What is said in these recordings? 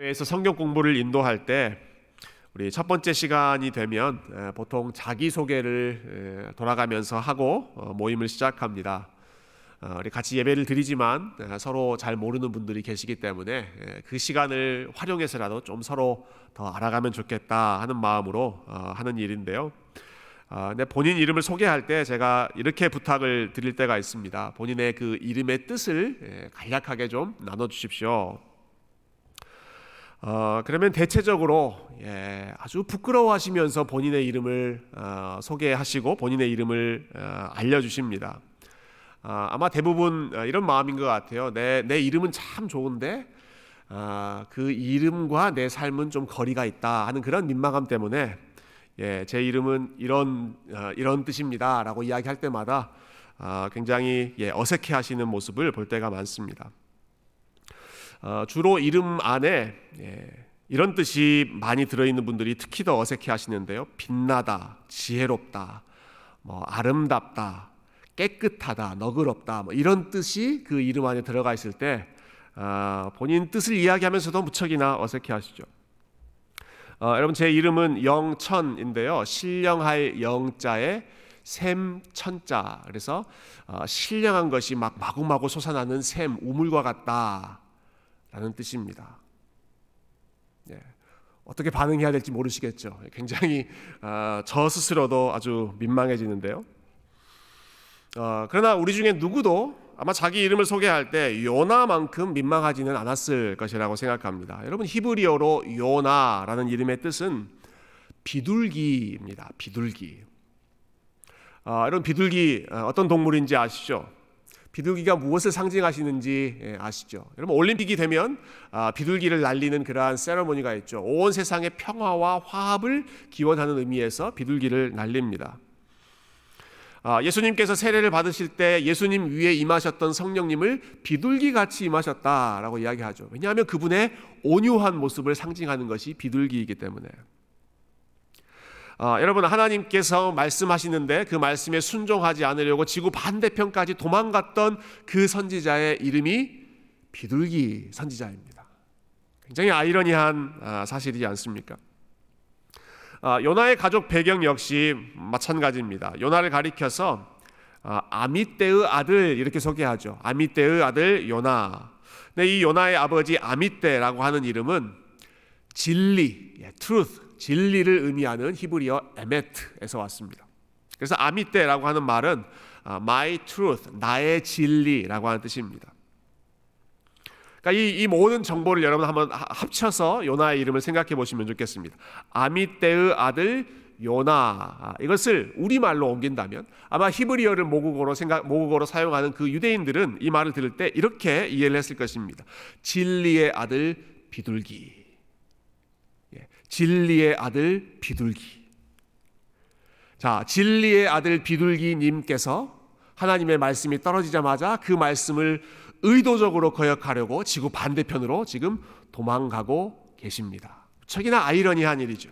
에서 성경 공부를 인도할 때 우리 첫 번째 시간이 되면 에, 보통 자기 소개를 에, 돌아가면서 하고 어, 모임을 시작합니다. 어, 우리 같이 예배를 드리지만 에, 서로 잘 모르는 분들이 계시기 때문에 에, 그 시간을 활용해서라도 좀 서로 더 알아가면 좋겠다 하는 마음으로 어, 하는 일인데요. 아, 근데 본인 이름을 소개할 때 제가 이렇게 부탁을 드릴 때가 있습니다. 본인의 그 이름의 뜻을 에, 간략하게 좀 나눠 주십시오. 어, 그러면 대체적으로 예, 아주 부끄러워하시면서 본인의 이름을 어, 소개하시고 본인의 이름을 어, 알려주십니다. 어, 아마 대부분 어, 이런 마음인 것 같아요. 내, 내 이름은 참 좋은데 어, 그 이름과 내 삶은 좀 거리가 있다 하는 그런 민망함 때문에 예, 제 이름은 이런 어, 이런 뜻입니다라고 이야기할 때마다 어, 굉장히 예, 어색해하시는 모습을 볼 때가 많습니다. 어, 주로 이름 안에 예, 이런 뜻이 많이 들어있는 분들이 특히 더 어색해 하시는데요. 빛나다, 지혜롭다, 뭐 아름답다, 깨끗하다, 너그럽다, 뭐 이런 뜻이 그 이름 안에 들어가 있을 때 어, 본인 뜻을 이야기하면서도 무척이나 어색해 하시죠. 어, 여러분 제 이름은 영천인데요. 신령할 영자에 샘천자. 그래서 어, 신령한 것이 막 마구마구 솟아나는 샘 우물과 같다. 라는 뜻입니다. 예, 어떻게 반응해야 될지 모르시겠죠. 굉장히 어, 저 스스로도 아주 민망해지는데요. 어, 그러나 우리 중에 누구도 아마 자기 이름을 소개할 때 요나만큼 민망하지는 않았을 것이라고 생각합니다. 여러분 히브리어로 요나라는 이름의 뜻은 비둘기입니다. 비둘기. 어, 여러분 비둘기 어떤 동물인지 아시죠? 비둘기가 무엇을 상징하시는지 예, 아시죠? 여러분 올림픽이 되면 아, 비둘기를 날리는 그러한 세러모니가 있죠. 온 세상의 평화와 화합을 기원하는 의미에서 비둘기를 날립니다. 아, 예수님께서 세례를 받으실 때 예수님 위에 임하셨던 성령님을 비둘기 같이 임하셨다라고 이야기하죠. 왜냐하면 그분의 온유한 모습을 상징하는 것이 비둘기이기 때문에. 어, 여러분 하나님께서 말씀하시는데 그 말씀에 순종하지 않으려고 지구 반대편까지 도망갔던 그 선지자의 이름이 비둘기 선지자입니다. 굉장히 아이러니한 아, 사실이지 않습니까? 아, 요나의 가족 배경 역시 마찬가지입니다. 요나를 가리켜서 아, 아미떼의 아들 이렇게 소개하죠. 아미떼의 아들 요나. 근데 이 요나의 아버지 아미떼라고 하는 이름은 진리, 예, truth, 진리를 의미하는 히브리어 에메트에서 왔습니다. 그래서 아미떼라고 하는 말은 my truth, 나의 진리라고 하는 뜻입니다. 그러니까 이, 이 모든 정보를 여러분 한번 합쳐서 요나의 이름을 생각해 보시면 좋겠습니다. 아미떼의 아들 요나 이것을 우리 말로 옮긴다면 아마 히브리어를 모국어로 생각 모국어로 사용하는 그 유대인들은 이 말을 들을 때 이렇게 이해를 했을 것입니다. 진리의 아들 비둘기. 진리의 아들 비둘기. 자, 진리의 아들 비둘기님께서 하나님의 말씀이 떨어지자마자 그 말씀을 의도적으로 거역하려고 지구 반대편으로 지금 도망가고 계십니다. 척이나 아이러니한 일이죠.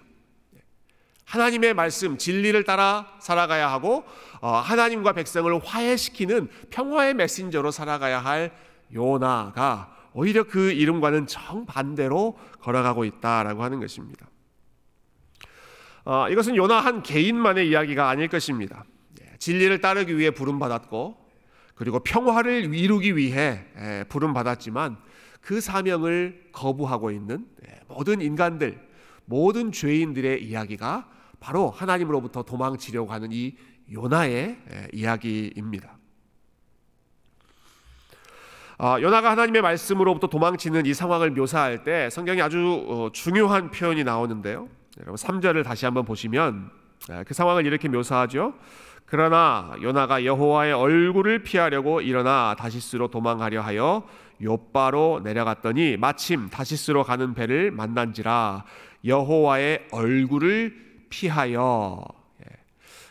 하나님의 말씀, 진리를 따라 살아가야 하고, 어, 하나님과 백성을 화해시키는 평화의 메신저로 살아가야 할 요나가 오히려 그 이름과는 정반대로 걸어가고 있다라고 하는 것입니다. 어, 이것은 요나 한 개인만의 이야기가 아닐 것입니다. 예, 진리를 따르기 위해 부름 받았고 그리고 평화를 이루기 위해 예, 부름 받았지만 그 사명을 거부하고 있는 예, 모든 인간들, 모든 죄인들의 이야기가 바로 하나님으로부터 도망치려고 하는 이 요나의 이야기입니다. 어, 요나가 하나님의 말씀으로부터 도망치는 이 상황을 묘사할 때 성경이 아주 어, 중요한 표현이 나오는데요. 여러분 3절을 다시 한번 보시면 그 상황을 이렇게 묘사하죠. 그러나 요나가 여호와의 얼굴을 피하려고 일어나 다시스로 도망하려 하여 요바로 내려갔더니 마침 다시스로 가는 배를 만난지라 여호와의 얼굴을 피하여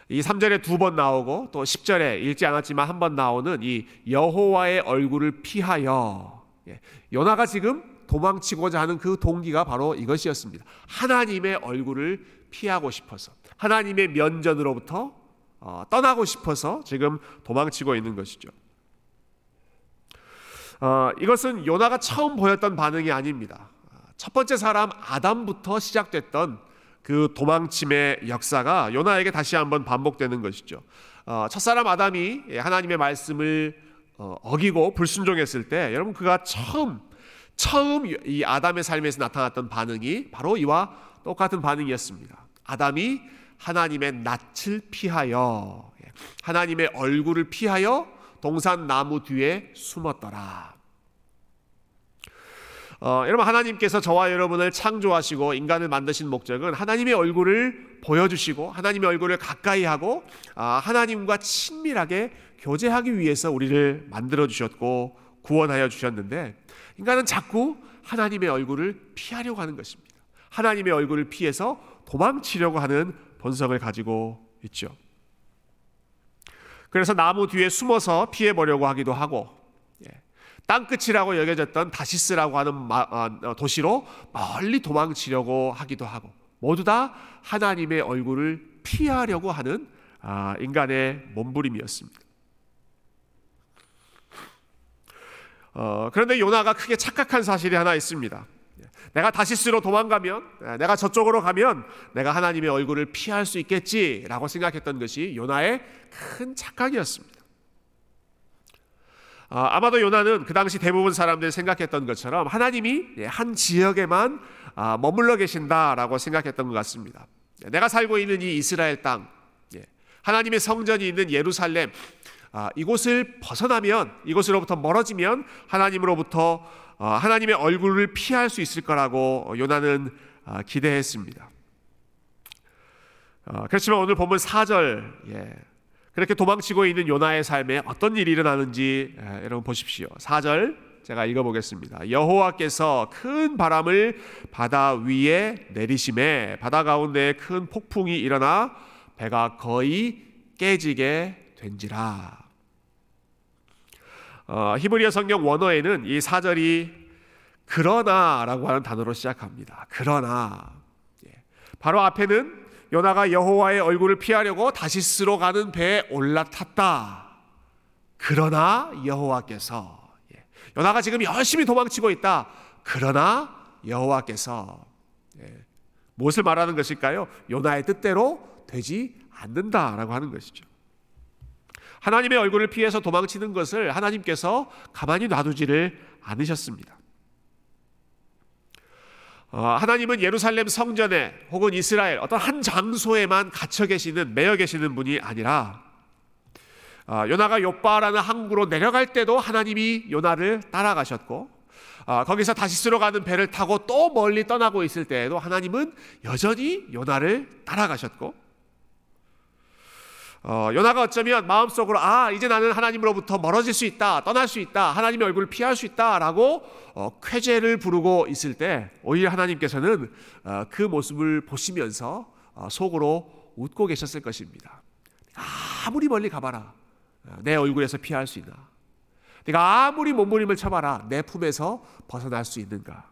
이 3절에 두 번 나오고 또 10절에 읽지 않았지만 한 번 나오는 이 여호와의 얼굴을 피하여 예, 요나가 지금 도망치고자 하는 그 동기가 바로 이것이었습니다. 하나님의 얼굴을 피하고 싶어서 하나님의 면전으로부터 어, 떠나고 싶어서 지금 도망치고 있는 것이죠. 어, 이것은 요나가 처음 보였던 반응이 아닙니다. 첫 번째 사람 아담부터 시작됐던 그 도망침의 역사가 요나에게 다시 한번 반복되는 것이죠. 어, 첫사람 아담이 하나님의 말씀을 어, 어기고 불순종했을 때 여러분 그가 처음 처음 이 아담의 삶에서 나타났던 반응이 바로 이와 똑같은 반응이었습니다. 아담이 하나님의 낯을 피하여 예, 하나님의 얼굴을 피하여 동산 나무 뒤에 숨었더라. 어, 여러분 하나님께서 저와 여러분을 창조하시고 인간을 만드신 목적은 하나님의 얼굴을 보여주시고 하나님의 얼굴을 가까이 하고 아, 하나님과 친밀하게 교제하기 위해서 우리를 만들어 주셨고 구원하여 주셨는데 인간은 자꾸 하나님의 얼굴을 피하려고 하는 것입니다. 하나님의 얼굴을 피해서 도망치려고 하는 본성을 가지고 있죠. 그래서 나무 뒤에 숨어서 피해 보려고 하기도 하고 예. 땅끝이라고 여겨졌던 다시스라고 하는 어, 도시로 멀리 도망치려고 하기도 하고 모두 다 하나님의 얼굴을 피하려고 하는 아, 인간의 몸부림이었습니다. 어, 그런데 요나가 크게 착각한 사실이 하나 있습니다. 내가 다시스로 도망가면, 내가 저쪽으로 가면 내가 하나님의 얼굴을 피할 수 있겠지라고 생각했던 것이 요나의 큰 착각이었습니다. 아, 마도 요나는 그 당시 대부분 사람들이 생각했던 것처럼 하나님이 한 지역에만 아, 머물러 계신다라고 생각했던 것 같습니다. 내가 살고 있는 이 이스라엘 땅, 예, 하나님의 성전이 있는 예루살렘, 아, 이곳을 벗어나면 이곳으로부터 멀어지면 하나님으로부터 어, 하나님의 얼굴을 피할 수 있을 거라고 요나는 아, 기대했습니다. 어, 그렇지만 오늘 보면 4절 예, 그렇게 도망치고 있는 요나의 삶에 어떤 일이 일어나는지 예, 여러분 보십시오. 4절 제가 읽어보겠습니다. 여호와께서 큰 바람을 바다 위에 내리심에 바다 가운데 큰 폭풍이 일어나 배가 거의 깨지게 된지라. 어, 히브리어 성경 원어에는 이 사절이 그러나라고 하는 단어로 시작합니다. 그러나 예. 바로 앞에는 요나가 여호와의 얼굴을 피하려고 다시스로 가는 배에 올라탔다. 그러나 여호와께서 예. 요나가 지금 열심히 도망치고 있다. 그러나 여호와께서 예. 무엇을 말하는 것일까요? 요나의 뜻대로 되지 않는다라고 하는 것이죠. 하나님의 얼굴을 피해서 도망치는 것을 하나님께서 가만히 놔두지를 않으셨습니다. 어, 하나님은 예루살렘 성전에 혹은 이스라엘 어떤 한 장소에만 갇혀 계시는 매여 계시는 분이 아니라 어, 요나가 요바라는 항구로 내려갈 때도 하나님이 요나를 따라가셨고 어, 거기서 다시스로 가는 배를 타고 또 멀리 떠나고 있을 때에도 하나님은 여전히 요나를 따라가셨고 어, 요나가 어쩌면 마음속으로 아 이제 나는 하나님으로부터 멀어질 수 있다 떠날 수 있다 하나님의 얼굴을 피할 수 있다라고 어, 쾌제를 부르고 있을 때 오히려 하나님께서는 어, 그 모습을 보시면서 어, 속으로 웃고 계셨을 것입니다. 아무리 멀리 가봐라 어, 내 얼굴에서 피할 수 있나? 내가 아무리 몸부림을 쳐봐라 내 품에서 벗어날 수 있는가?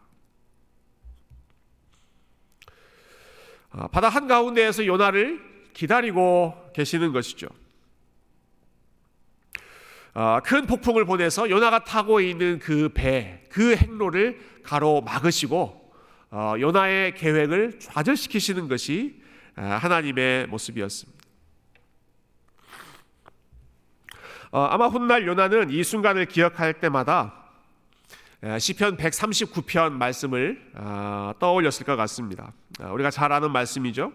어, 바다 한 가운데에서 요나를 기다리고 계시는 것이죠. 어, 큰 폭풍을 보내서 요나가 타고 있는 그 배, 그 행로를 가로 막으시고 어, 요나의 계획을 좌절시키시는 것이 어, 하나님의 모습이었습니다. 어, 아마 훗날 요나는 이 순간을 기억할 때마다 시편 139편 말씀을 어, 떠올렸을 것 같습니다. 어, 우리가 잘 아는 말씀이죠.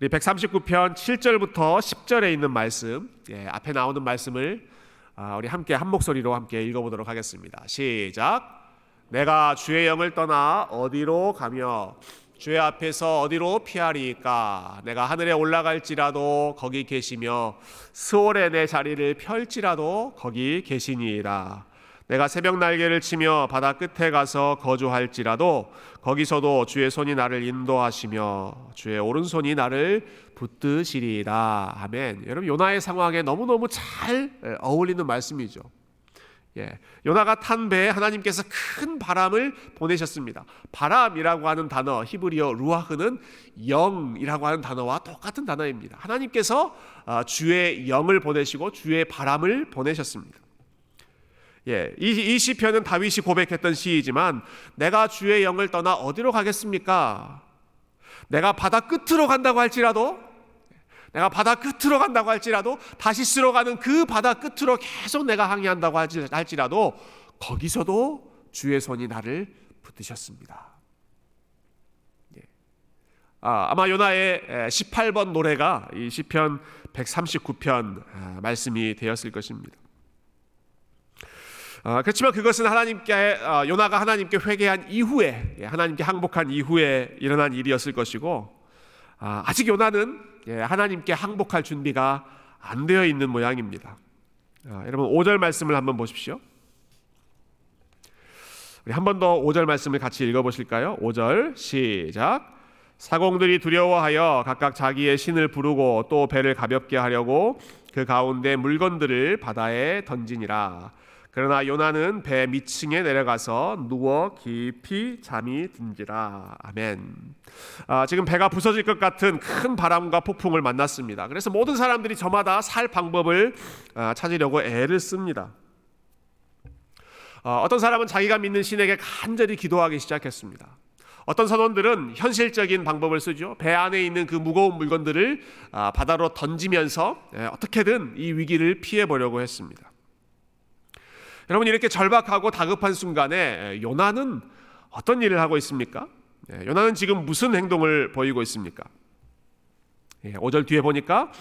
우리 139편 7절부터 10절에 있는 말씀, 예, 앞에 나오는 말씀을 아, 우리 함께 한 목소리로 함께 읽어보도록 하겠습니다. 시작. 내가 주의 영을 떠나 어디로 가며 주의 앞에서 어디로 피하리까? 내가 하늘에 올라갈지라도 거기 계시며 스올에 내 자리를 펼지라도 거기 계시니이다. 내가 새벽 날개를 치며 바다 끝에 가서 거주할지라도 거기서도 주의 손이 나를 인도하시며 주의 오른손이 나를 붙드시리라. 아멘. 여러분 요나의 상황에 너무너무 잘 어울리는 말씀이죠. 예. 요나가 탄 배에 하나님께서 큰 바람을 보내셨습니다. 바람이라고 하는 단어 히브리어 루아흐는 영이라고 하는 단어와 똑같은 단어입니다. 하나님께서 아, 주의 영을 보내시고 주의 바람을 보내셨습니다. 예, 이, 이 시편은 다윗이 고백했던 시이지만 내가 주의 영을 떠나 어디로 가겠습니까? 내가 바다 끝으로 간다고 할지라도 내가 바다 끝으로 간다고 할지라도 다시 쓸어 가는 그 바다 끝으로 계속 내가 항해한다고 할지라도 거기서도 주의 손이 나를 붙드셨습니다. 예. 아, 아마 요나의 18번 노래가 이 시편 139편 아, 말씀이 되었을 것입니다. 아, 그렇지만 그것은 하나님께 아, 요나가 하나님께 회개한 이후에 예, 하나님께 항복한 이후에 일어난 일이었을 것이고 아, 아직 요나는 예, 하나님께 항복할 준비가 안 되어 있는 모양입니다. 여러분 5절 말씀을 한번 보십시오. 우리 한 번 더 5절 말씀을 같이 읽어 보실까요? 5절 시작. 사공들이 두려워하여 각각 자기의 신을 부르고 또 배를 가볍게 하려고 그 가운데 물건들을 바다에 던지니라. 그러나 요나는 배 밑층에 내려가서 누워 깊이 잠이 든지라. 아멘. 아, 지금 배가 부서질 것 같은 큰 바람과 폭풍을 만났습니다. 그래서 모든 사람들이 저마다 살 방법을 아, 찾으려고 애를 씁니다. 어, 어떤 사람은 자기가 믿는 신에게 간절히 기도하기 시작했습니다. 어떤 선원들은 현실적인 방법을 쓰죠. 배 안에 있는 그 무거운 물건들을 아, 바다로 던지면서 예, 어떻게든 이 위기를 피해 보려고 했습니다. 여러분 이렇게 절박하고 다급한 순간에 요나는 어떤 일을 하고 있습니까? 예, 요나는 지금 무슨 행동을 보이고 있습니까? 5절 예, 뒤에 보니까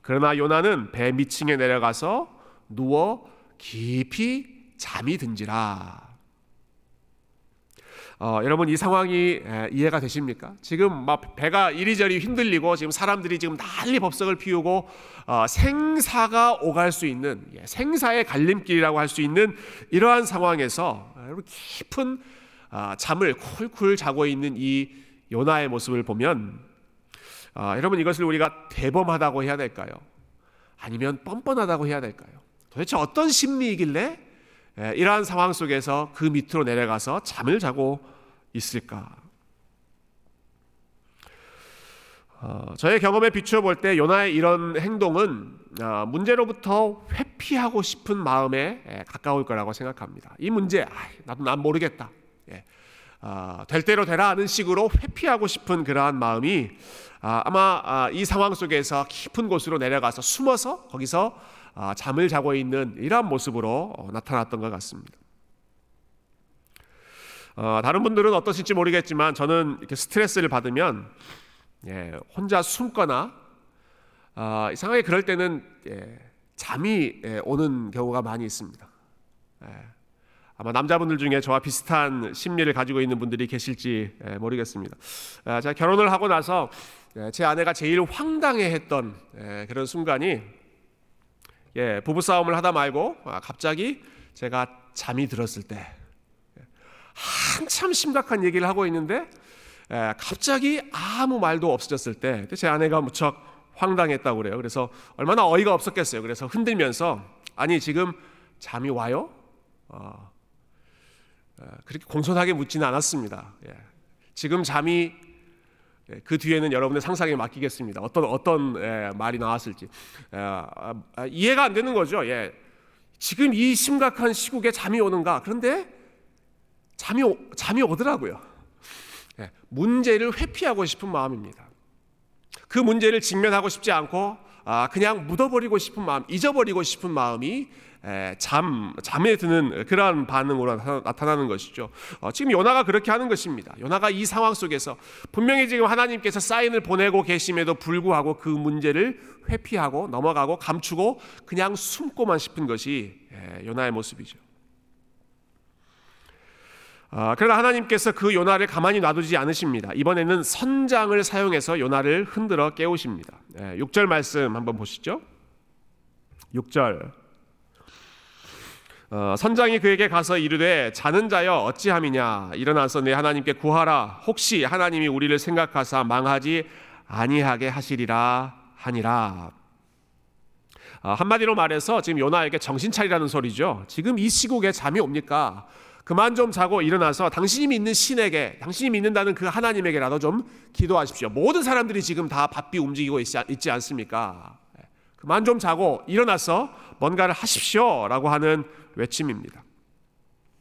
그러나 요나는 배 밑층에 내려가서 누워 깊이 잠이 든지라. 어, 여러분 이 상황이 에, 이해가 되십니까? 지금 막 배가 이리저리 흔들리고 지금 사람들이 지금 난리 법석을 피우고 어, 생사가 오갈 수 있는 예, 생사의 갈림길이라고 할 수 있는 이러한 상황에서 여러분 깊은 어, 잠을 쿨쿨 자고 있는 이 요나의 모습을 보면 어, 여러분 이것을 우리가 대범하다고 해야 될까요? 아니면 뻔뻔하다고 해야 될까요? 도대체 어떤 심리이길래 예, 이러한 상황 속에서 그 밑으로 내려가서 잠을 자고 있을까? 어, 저의 경험에 비추어 볼 때 요나의 이런 행동은 어, 문제로부터 회피하고 싶은 마음에 예, 가까울 거라고 생각합니다. 이 문제, 아, 나도 난 모르겠다. 예, 어, 될 대로 되라 하는 식으로 회피하고 싶은 그러한 마음이 아, 아마 아, 이 상황 속에서 깊은 곳으로 내려가서 숨어서 거기서 아, 잠을 자고 있는 이러한 모습으로 어, 나타났던 것 같습니다. 어, 다른 분들은 어떠실지 모르겠지만 저는 이렇게 스트레스를 받으면 예, 혼자 숨거나 어, 이상하게 그럴 때는 예, 잠이 예, 오는 경우가 많이 있습니다. 예, 아마 남자분들 중에 저와 비슷한 심리를 가지고 있는 분들이 계실지 예, 모르겠습니다. 아, 제가 결혼을 하고 나서 예, 제 아내가 제일 황당해했던 예, 그런 순간이 예, 부부 싸움을 하다 말고 아, 갑자기 제가 잠이 들었을 때 예, 한참 심각한 얘기를 하고 있는데 예, 갑자기 아무 말도 없어졌을 때 제 아내가 무척 황당했다고 그래요. 그래서 얼마나 어이가 없었겠어요. 그래서 흔들면서 아니 지금 잠이 와요? 어, 어, 그렇게 공손하게 묻지는 않았습니다. 예. 지금 잠이 예, 그 뒤에는 여러분의 상상에 맡기겠습니다. 어떤 어떤 예, 말이 나왔을지 아, 아, 이해가 안 되는 거죠. 예. 지금 이 심각한 시국에 잠이 오는가? 그런데 잠이 오, 잠이 오더라고요. 예, 문제를 회피하고 싶은 마음입니다. 그 문제를 직면하고 싶지 않고 아, 그냥 묻어버리고 싶은 마음, 잊어버리고 싶은 마음이 잠 잠에 드는 그러한 반응으로 나타나는 것이죠. 어, 지금 요나가 그렇게 하는 것입니다. 요나가 이 상황 속에서 분명히 지금 하나님께서 사인을 보내고 계심에도 불구하고 그 문제를 회피하고 넘어가고 감추고 그냥 숨고만 싶은 것이 요나의 모습이죠. 아, 그러나 하나님께서 그 요나를 가만히 놔두지 않으십니다. 이번에는 선장을 사용해서 요나를 흔들어 깨우십니다. 6절 말씀 한번 보시죠. 6절 어, 선장이 그에게 가서 이르되 자는 자여 어찌함이냐 일어나서 내 하나님께 구하라 혹시 하나님이 우리를 생각하사 망하지 아니하게 하시리라 하니라 어, 한마디로 말해서 지금 요나에게 정신 차리라는 소리죠 지금 이 시국에 잠이 옵니까 그만 좀 자고 일어나서 당신이 믿는 신에게 당신이 믿는다는 그 하나님에게라도 좀 기도하십시오 모든 사람들이 지금 다 바삐 움직이고 있지, 않습니까 그만 좀 자고 일어나서 뭔가를 하십시오 라고 하는 외침입니다.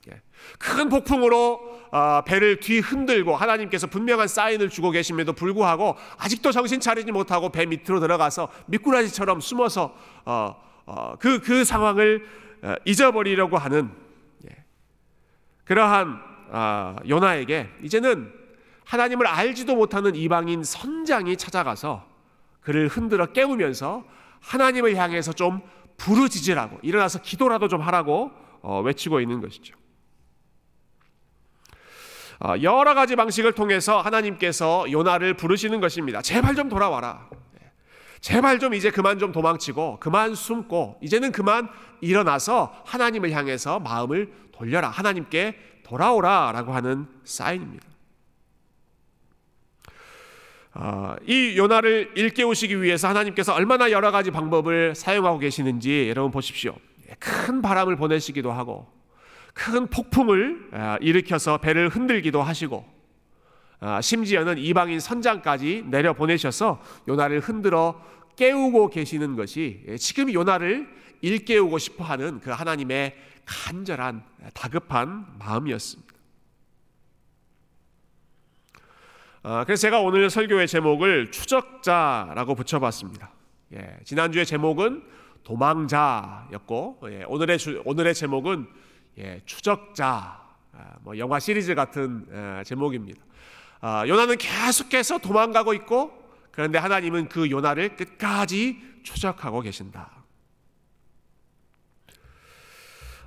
예. 큰 폭풍으로 어, 배를 뒤 흔들고 하나님께서 분명한 사인을 주고 계심에도 불구하고 아직도 정신 차리지 못하고 배 밑으로 들어가서 미꾸라지처럼 숨어서 어, 어, 그, 그 상황을 잊어버리려고 하는 예. 그러한 아, 요나에게 이제는 하나님을 알지도 못하는 이방인 선장이 찾아가서 그를 흔들어 깨우면서 하나님을 향해서 좀 부르짖으라고 일어나서 기도라도 좀 하라고 외치고 있는 것이죠. 어, 여러 가지 방식을 통해서 하나님께서 요나를 부르시는 것입니다. 제발 좀 돌아와라. 제발 좀 이제 그만 좀 도망치고 그만 숨고 이제는 그만 일어나서 하나님을 향해서 마음을 돌려라. 하나님께 돌아오라 라고 하는 사인입니다. 어, 이 요나를 일깨우시기 위해서 하나님께서 얼마나 여러 가지 방법을 사용하고 계시는지 여러분 보십시오. 큰 바람을 보내시기도 하고 큰 폭풍을 아, 일으켜서 배를 흔들기도 하시고 아, 심지어는 이방인 선장까지 내려 보내셔서 요나를 흔들어 깨우고 계시는 것이 예, 지금 요나를 일깨우고 싶어 하는 그 하나님의 간절한 다급한 마음이었습니다. 아, 그래서 제가 오늘 설교의 제목을 추적자라고 붙여봤습니다. 예, 지난주의 제목은 도망자였고 예, 오늘의 주, 오늘의 제목은 예, 추적자, 아, 뭐 영화 시리즈 같은 아, 제목입니다. 아, 요나는 계속해서 도망가고 있고 그런데 하나님은 그 요나를 끝까지 추적하고 계신다.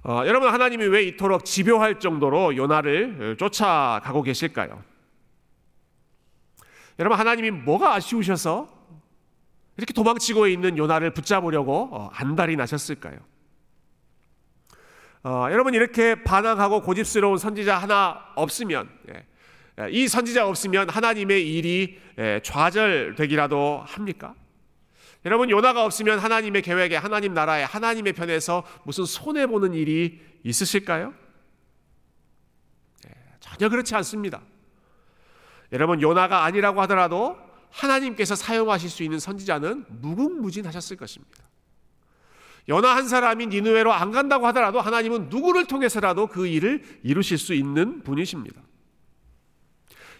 어, 여러분 하나님이 왜 이토록 집요할 정도로 요나를 어, 쫓아가고 계실까요? 여러분 하나님이 뭐가 아쉬우셔서 이렇게 도망치고 있는 요나를 붙잡으려고 어, 안달이 나셨을까요? 어, 여러분 이렇게 반항하고 고집스러운 선지자 하나 없으면 예, 예, 이 선지자 없으면 하나님의 일이 예, 좌절되기라도 합니까? 여러분 요나가 없으면 하나님의 계획에 하나님 나라에 하나님의 편에서 무슨 손해 보는 일이 있으실까요? 예, 전혀 그렇지 않습니다. 여러분 요나가 아니라고 하더라도 하나님께서 사용하실 수 있는 선지자는 무궁무진하셨을 것입니다. 연하 한 사람이 니누에로 안 간다고 하더라도 하나님은 누구를 통해서라도 그 일을 이루실 수 있는 분이십니다.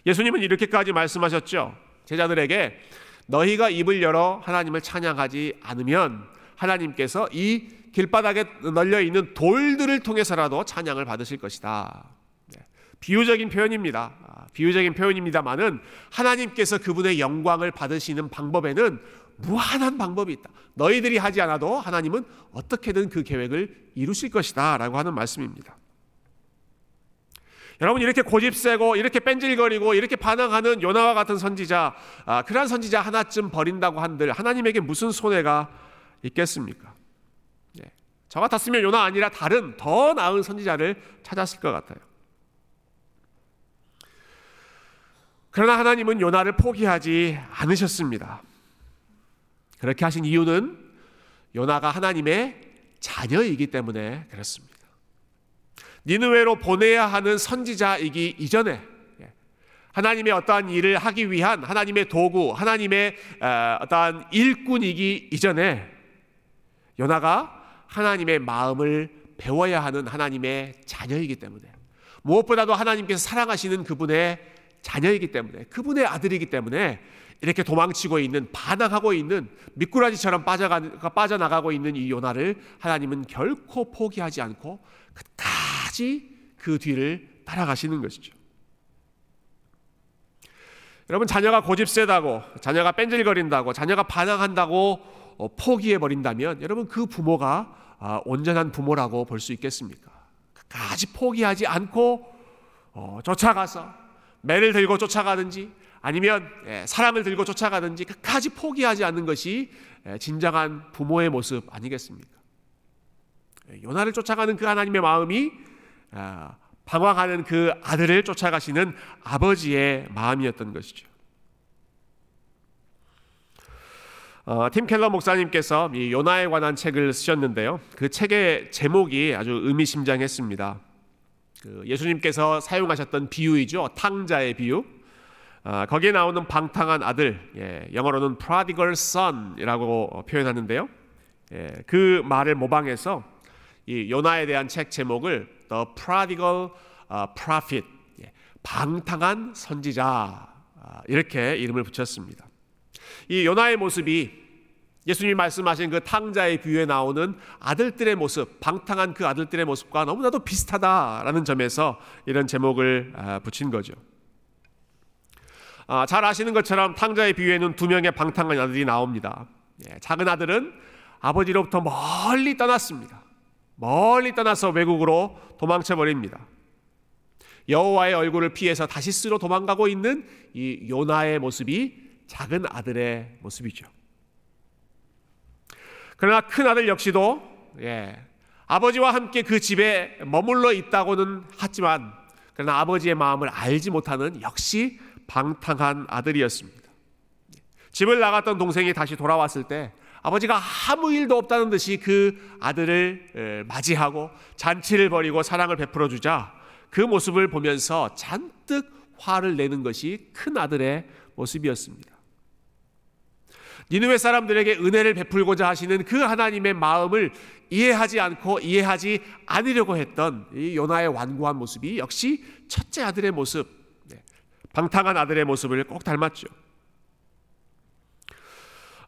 예수님은 이렇게까지 말씀하셨죠. 제자들에게 너희가 입을 열어 하나님을 찬양하지 않으면 하나님께서 이 길바닥에 널려 있는 돌들을 통해서라도 찬양을 받으실 것이다. 네. 비유적인 표현입니다. 아, 비유적인 표현입니다만은 하나님께서 그분의 영광을 받으시는 방법에는 무한한 방법이 있다. 너희들이 하지 않아도 하나님은 어떻게든 그 계획을 이루실 것이다. 라고 하는 말씀입니다. 여러분 이렇게 고집 세고 이렇게 뺀질거리고 이렇게 반항하는 요나와 같은 선지자 아, 그러한 선지자 하나쯤 버린다고 한들 하나님에게 무슨 손해가 있겠습니까? 네. 저 같았으면 요나 아니라 다른 더 나은 선지자를 찾았을 것 같아요. 그러나 하나님은 요나를 포기하지 않으셨습니다. 그렇게 하신 이유는 요나가 하나님의 자녀이기 때문에 그렇습니다. 니느웨로 보내야 하는 선지자이기 이전에 예, 하나님의 어떠한 일을 하기 위한 하나님의 도구, 하나님의 어, 어떠한 일꾼이기 이전에 요나가 하나님의 마음을 배워야 하는 하나님의 자녀이기 때문에 무엇보다도 하나님께서 사랑하시는 그분의 자녀이기 때문에 그분의 아들이기 때문에 이렇게 도망치고 있는 반항하고 있는 미꾸라지처럼 빠져가, 빠져나가고 있는 이 요나를 하나님은 결코 포기하지 않고 끝까지 그 뒤를 따라가시는 것이죠. 여러분 자녀가 고집 세다고 자녀가 뺀질거린다고 자녀가 반항한다고 어, 포기해 버린다면 여러분 그 부모가 아, 온전한 부모라고 볼 수 있겠습니까? 끝까지 포기하지 않고 어, 쫓아가서 매를 들고 쫓아가든지 아니면 예, 사랑을 들고 쫓아가든지 끝까지 포기하지 않는 것이 예, 진정한 부모의 모습 아니겠습니까? 예, 요나를 쫓아가는 그 하나님의 마음이 아, 방황하는 그 아들을 쫓아가시는 아버지의 마음이었던 것이죠. 어, 팀 켈러 목사님께서 이 요나에 관한 책을 쓰셨는데요. 그 책의 제목이 아주 의미심장했습니다. 그 예수님께서 사용하셨던 비유이죠. 탕자의 비유. 아, 거기에 나오는 방탕한 아들, 예, 영어로는 prodigal son이라고 표현하는데요. 예, 그 말을 모방해서 이 요나에 대한 책 제목을 The Prodigal Prophet 예, 방탕한 선지자 아, 이렇게 이름을 붙였습니다. 이 요나의 모습이 예수님이 말씀하신 그 탕자의 비유에 나오는 아들들의 모습, 방탕한 그 아들들의 모습과 너무나도 비슷하다라는 점에서 이런 제목을 아, 붙인 거죠. 아, 잘 아시는 것처럼 탕자의 비유에는 두 명의 방탕한 아들이 나옵니다. 예, 작은 아들은 아버지로부터 멀리 떠났습니다. 멀리 떠나서 외국으로 도망쳐 버립니다. 여호와의 얼굴을 피해서 다시스로 도망가고 있는 이 요나의 모습이 작은 아들의 모습이죠. 그러나 큰 아들 역시도 예, 아버지와 함께 그 집에 머물러 있다고는 하지만 그러나 아버지의 마음을 알지 못하는 역시 방탕한 아들이었습니다. 집을 나갔던 동생이 다시 돌아왔을 때 아버지가 아무 일도 없다는 듯이 그 아들을 맞이하고 잔치를 벌이고 사랑을 베풀어 주자 그 모습을 보면서 잔뜩 화를 내는 것이 큰 아들의 모습이었습니다. 니느웨 사람들에게 은혜를 베풀고자 하시는 그 하나님의 마음을 이해하지 않고 이해하지 않으려고 했던 이 요나의 완고한 모습이 역시 첫째 아들의 모습, 네, 방탕한 아들의 모습을 꼭 닮았죠.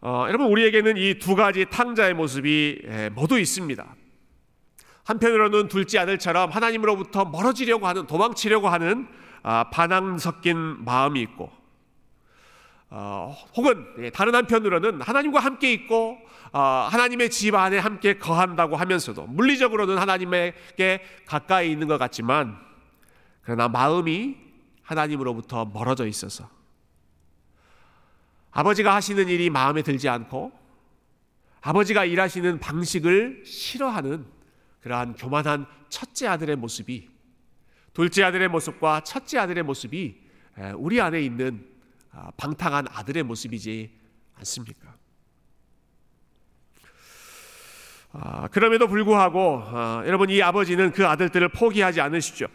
어, 여러분 우리에게는 이 두 가지 탕자의 모습이 예, 모두 있습니다. 한편으로는 둘째 아들처럼 하나님으로부터 멀어지려고 하는 도망치려고 하는 아, 반항 섞인 마음이 있고 어, 혹은 예, 다른 한편으로는 하나님과 함께 있고 어, 하나님의 집 안에 함께 거한다고 하면서도 물리적으로는 하나님에게 가까이 있는 것 같지만 그러나 마음이 하나님으로부터 멀어져 있어서 아버지가 하시는 일이 마음에 들지 않고 아버지가 일하시는 방식을 싫어하는 그러한 교만한 첫째 아들의 모습이 둘째 아들의 모습과 첫째 아들의 모습이 우리 안에 있는 아, 방탕한 아들의 모습이지 않습니까? 아, 그럼에도 불구하고 아, 여러분 이 아버지는 그 아들들을 포기하지 않으시죠.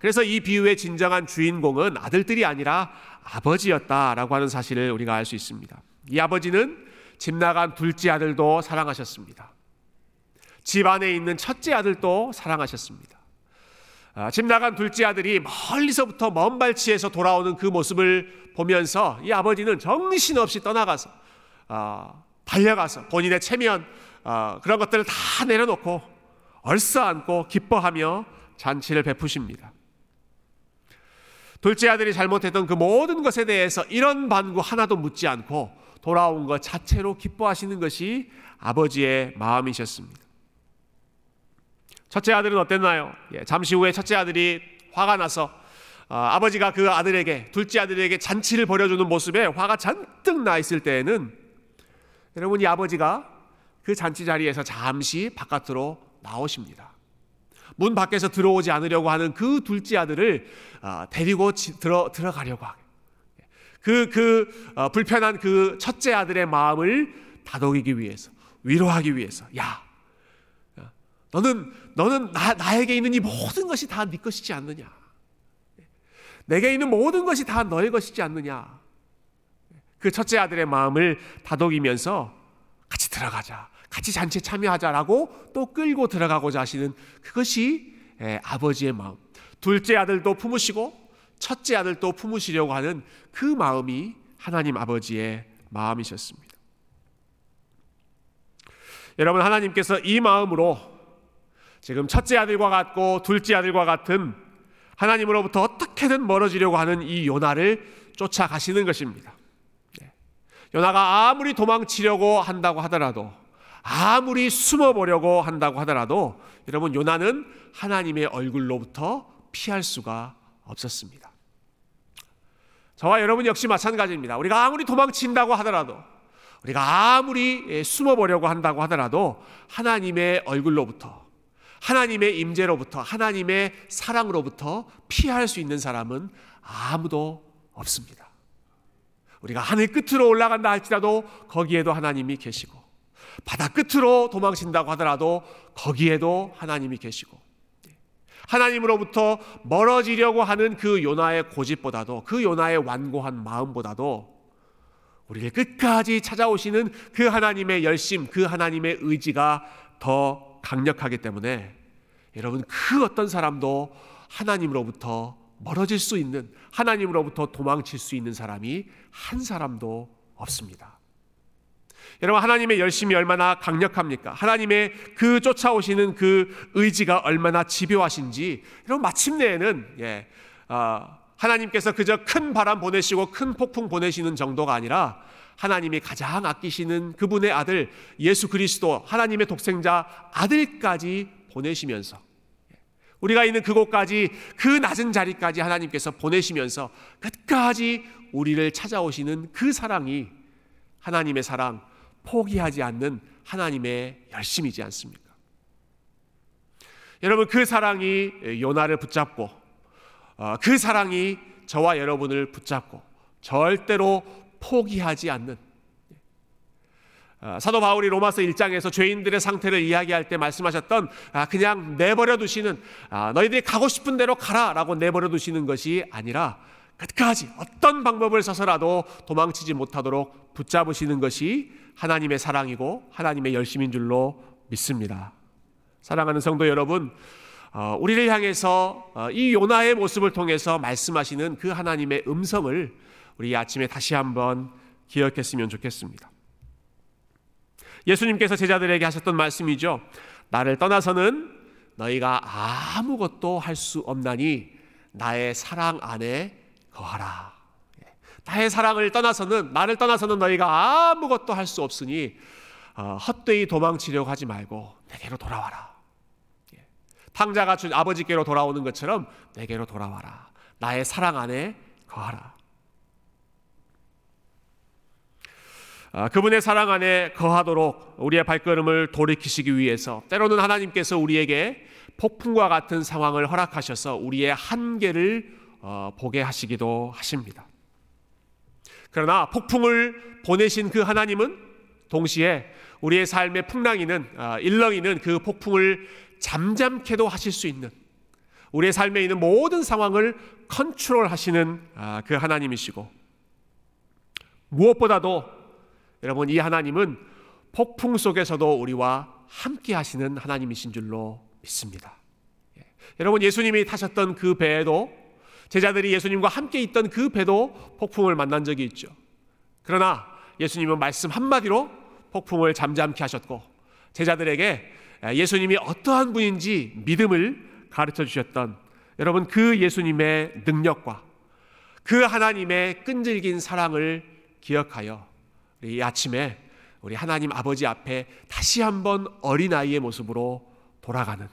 그래서 이 비유의 진정한 주인공은 아들들이 아니라 아버지였다라고 하는 사실을 우리가 알 수 있습니다. 이 아버지는 집 나간 둘째 아들도 사랑하셨습니다. 집 안에 있는 첫째 아들도 사랑하셨습니다. 집 나간 둘째 아들이 멀리서부터 먼 발치에서 돌아오는 그 모습을 보면서 이 아버지는 정신없이 떠나가서 달려가서 본인의 체면 그런 것들을 다 내려놓고 얼싸안고 기뻐하며 잔치를 베푸십니다. 둘째 아들이 잘못했던 그 모든 것에 대해서 이런 반구 하나도 묻지 않고 돌아온 것 자체로 기뻐하시는 것이 아버지의 마음이셨습니다. 첫째 아들은 어땠나요? 예, 잠시 후에 첫째 아들이 화가 나서 어, 아버지가 그 아들에게 둘째 아들에게 잔치를 벌여주는 모습에 화가 잔뜩 나 있을 때에는 여러분 이 아버지가 그 잔치 자리에서 잠시 바깥으로 나오십니다. 문 밖에서 들어오지 않으려고 하는 그 둘째 아들을 어, 데리고 들어 들어가려고 하게. 그, 그, 어, 불편한 그 첫째 아들의 마음을 다독이기 위해서, 위로하기 위해서, 야, 너는, 너는 나, 나에게 있는 이 모든 것이 다 네 것이지 않느냐. 내게 있는 모든 것이 다 너의 것이지 않느냐. 그 첫째 아들의 마음을 다독이면서 같이 들어가자. 같이 잔치에 참여하자라고 또 끌고 들어가고자 하시는 그것이 아버지의 마음. 둘째 아들도 품으시고 첫째 아들도 품으시려고 하는 그 마음이 하나님 아버지의 마음이셨습니다. 여러분 하나님께서 이 마음으로 지금 첫째 아들과 같고 둘째 아들과 같은 하나님으로부터 어떻게든 멀어지려고 하는 이 요나를 쫓아가시는 것입니다. 요나가 아무리 도망치려고 한다고 하더라도 아무리 숨어 보려고 한다고 하더라도 여러분 요나는 하나님의 얼굴로부터 피할 수가 없었습니다. 저와 여러분 역시 마찬가지입니다. 우리가 아무리 도망친다고 하더라도 우리가 아무리 숨어 보려고 한다고 하더라도 하나님의 얼굴로부터 하나님의 임재로부터 하나님의 사랑으로부터 피할 수 있는 사람은 아무도 없습니다. 우리가 하늘 끝으로 올라간다 할지라도 거기에도 하나님이 계시고 바다 끝으로 도망친다고 하더라도 거기에도 하나님이 계시고 하나님으로부터 멀어지려고 하는 그 요나의 고집보다도 그 요나의 완고한 마음보다도 우리를 끝까지 찾아오시는 그 하나님의 열심, 그 하나님의 의지가 더 강력하기 때문에 여러분 그 어떤 사람도 하나님으로부터 멀어질 수 있는 하나님으로부터 도망칠 수 있는 사람이 한 사람도 없습니다. 여러분 하나님의 열심이 얼마나 강력합니까? 하나님의 그 쫓아오시는 그 의지가 얼마나 집요하신지 여러분 마침내에는 예, 어, 하나님께서 그저 큰 바람 보내시고 큰 폭풍 보내시는 정도가 아니라 하나님이 가장 아끼시는 그분의 아들 예수 그리스도 하나님의 독생자 아들까지 보내시면서 우리가 있는 그곳까지 그 낮은 자리까지 하나님께서 보내시면서 끝까지 우리를 찾아오시는 그 사랑이 하나님의 사랑 포기하지 않는 하나님의 열심이지 않습니까? 여러분 그 사랑이 요나를 붙잡고 어, 그 사랑이 저와 여러분을 붙잡고 절대로 포기하지 않는 어, 사도 바울이 로마서 1장에서 죄인들의 상태를 이야기할 때 말씀하셨던 아, 그냥 내버려 두시는 아, 너희들이 가고 싶은 대로 가라라고 내버려 두시는 것이 아니라 끝까지 어떤 방법을 써서라도 도망치지 못하도록 붙잡으시는 것이 하나님의 사랑이고 하나님의 열심인 줄로 믿습니다. 사랑하는 성도 여러분, 어, 우리를 향해서 어, 이 요나의 모습을 통해서 말씀하시는 그 하나님의 음성을 우리 아침에 다시 한번 기억했으면 좋겠습니다. 예수님께서 제자들에게 하셨던 말씀이죠. 나를 떠나서는 너희가 아무것도 할 수 없나니 나의 사랑 안에 거하라. 예. 나의 사랑을 떠나서는 나를 떠나서는 너희가 아무것도 할 수 없으니 어, 헛되이 도망치려고 하지 말고 내게로 돌아와라. 예. 탕자가 준 아버지께로 돌아오는 것처럼 내게로 돌아와라. 나의 사랑 안에 거하라. 아, 그분의 사랑 안에 거하도록 우리의 발걸음을 돌이키시기 위해서 때로는 하나님께서 우리에게 폭풍과 같은 상황을 허락하셔서 우리의 한계를 어, 보게 하시기도 하십니다. 그러나 폭풍을 보내신 그 하나님은 동시에 우리의 삶의 풍랑이는 어, 일렁이는 그 폭풍을 잠잠케도 하실 수 있는 우리의 삶에 있는 모든 상황을 컨트롤하시는 아, 그 하나님이시고 무엇보다도 여러분 이 하나님은 폭풍 속에서도 우리와 함께 하시는 하나님이신 줄로 믿습니다. 예. 여러분 예수님이 타셨던 그 배에도 제자들이 예수님과 함께 있던 그 배도 폭풍을 만난 적이 있죠. 그러나 예수님은 말씀 한마디로 폭풍을 잠잠케 하셨고 제자들에게 예수님이 어떠한 분인지 믿음을 가르쳐 주셨던 여러분 그 예수님의 능력과 그 하나님의 끈질긴 사랑을 기억하여 이 아침에 우리 하나님 아버지 앞에 다시 한번 어린아이의 모습으로 돌아가는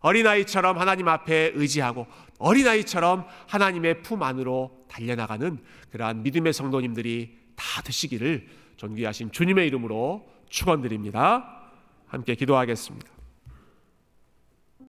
어린아이처럼 하나님 앞에 의지하고 어린아이처럼 하나님의 품 안으로 달려나가는 그러한 믿음의 성도님들이 다 되시기를 존귀하신 주님의 이름으로 축원드립니다. 함께 기도하겠습니다.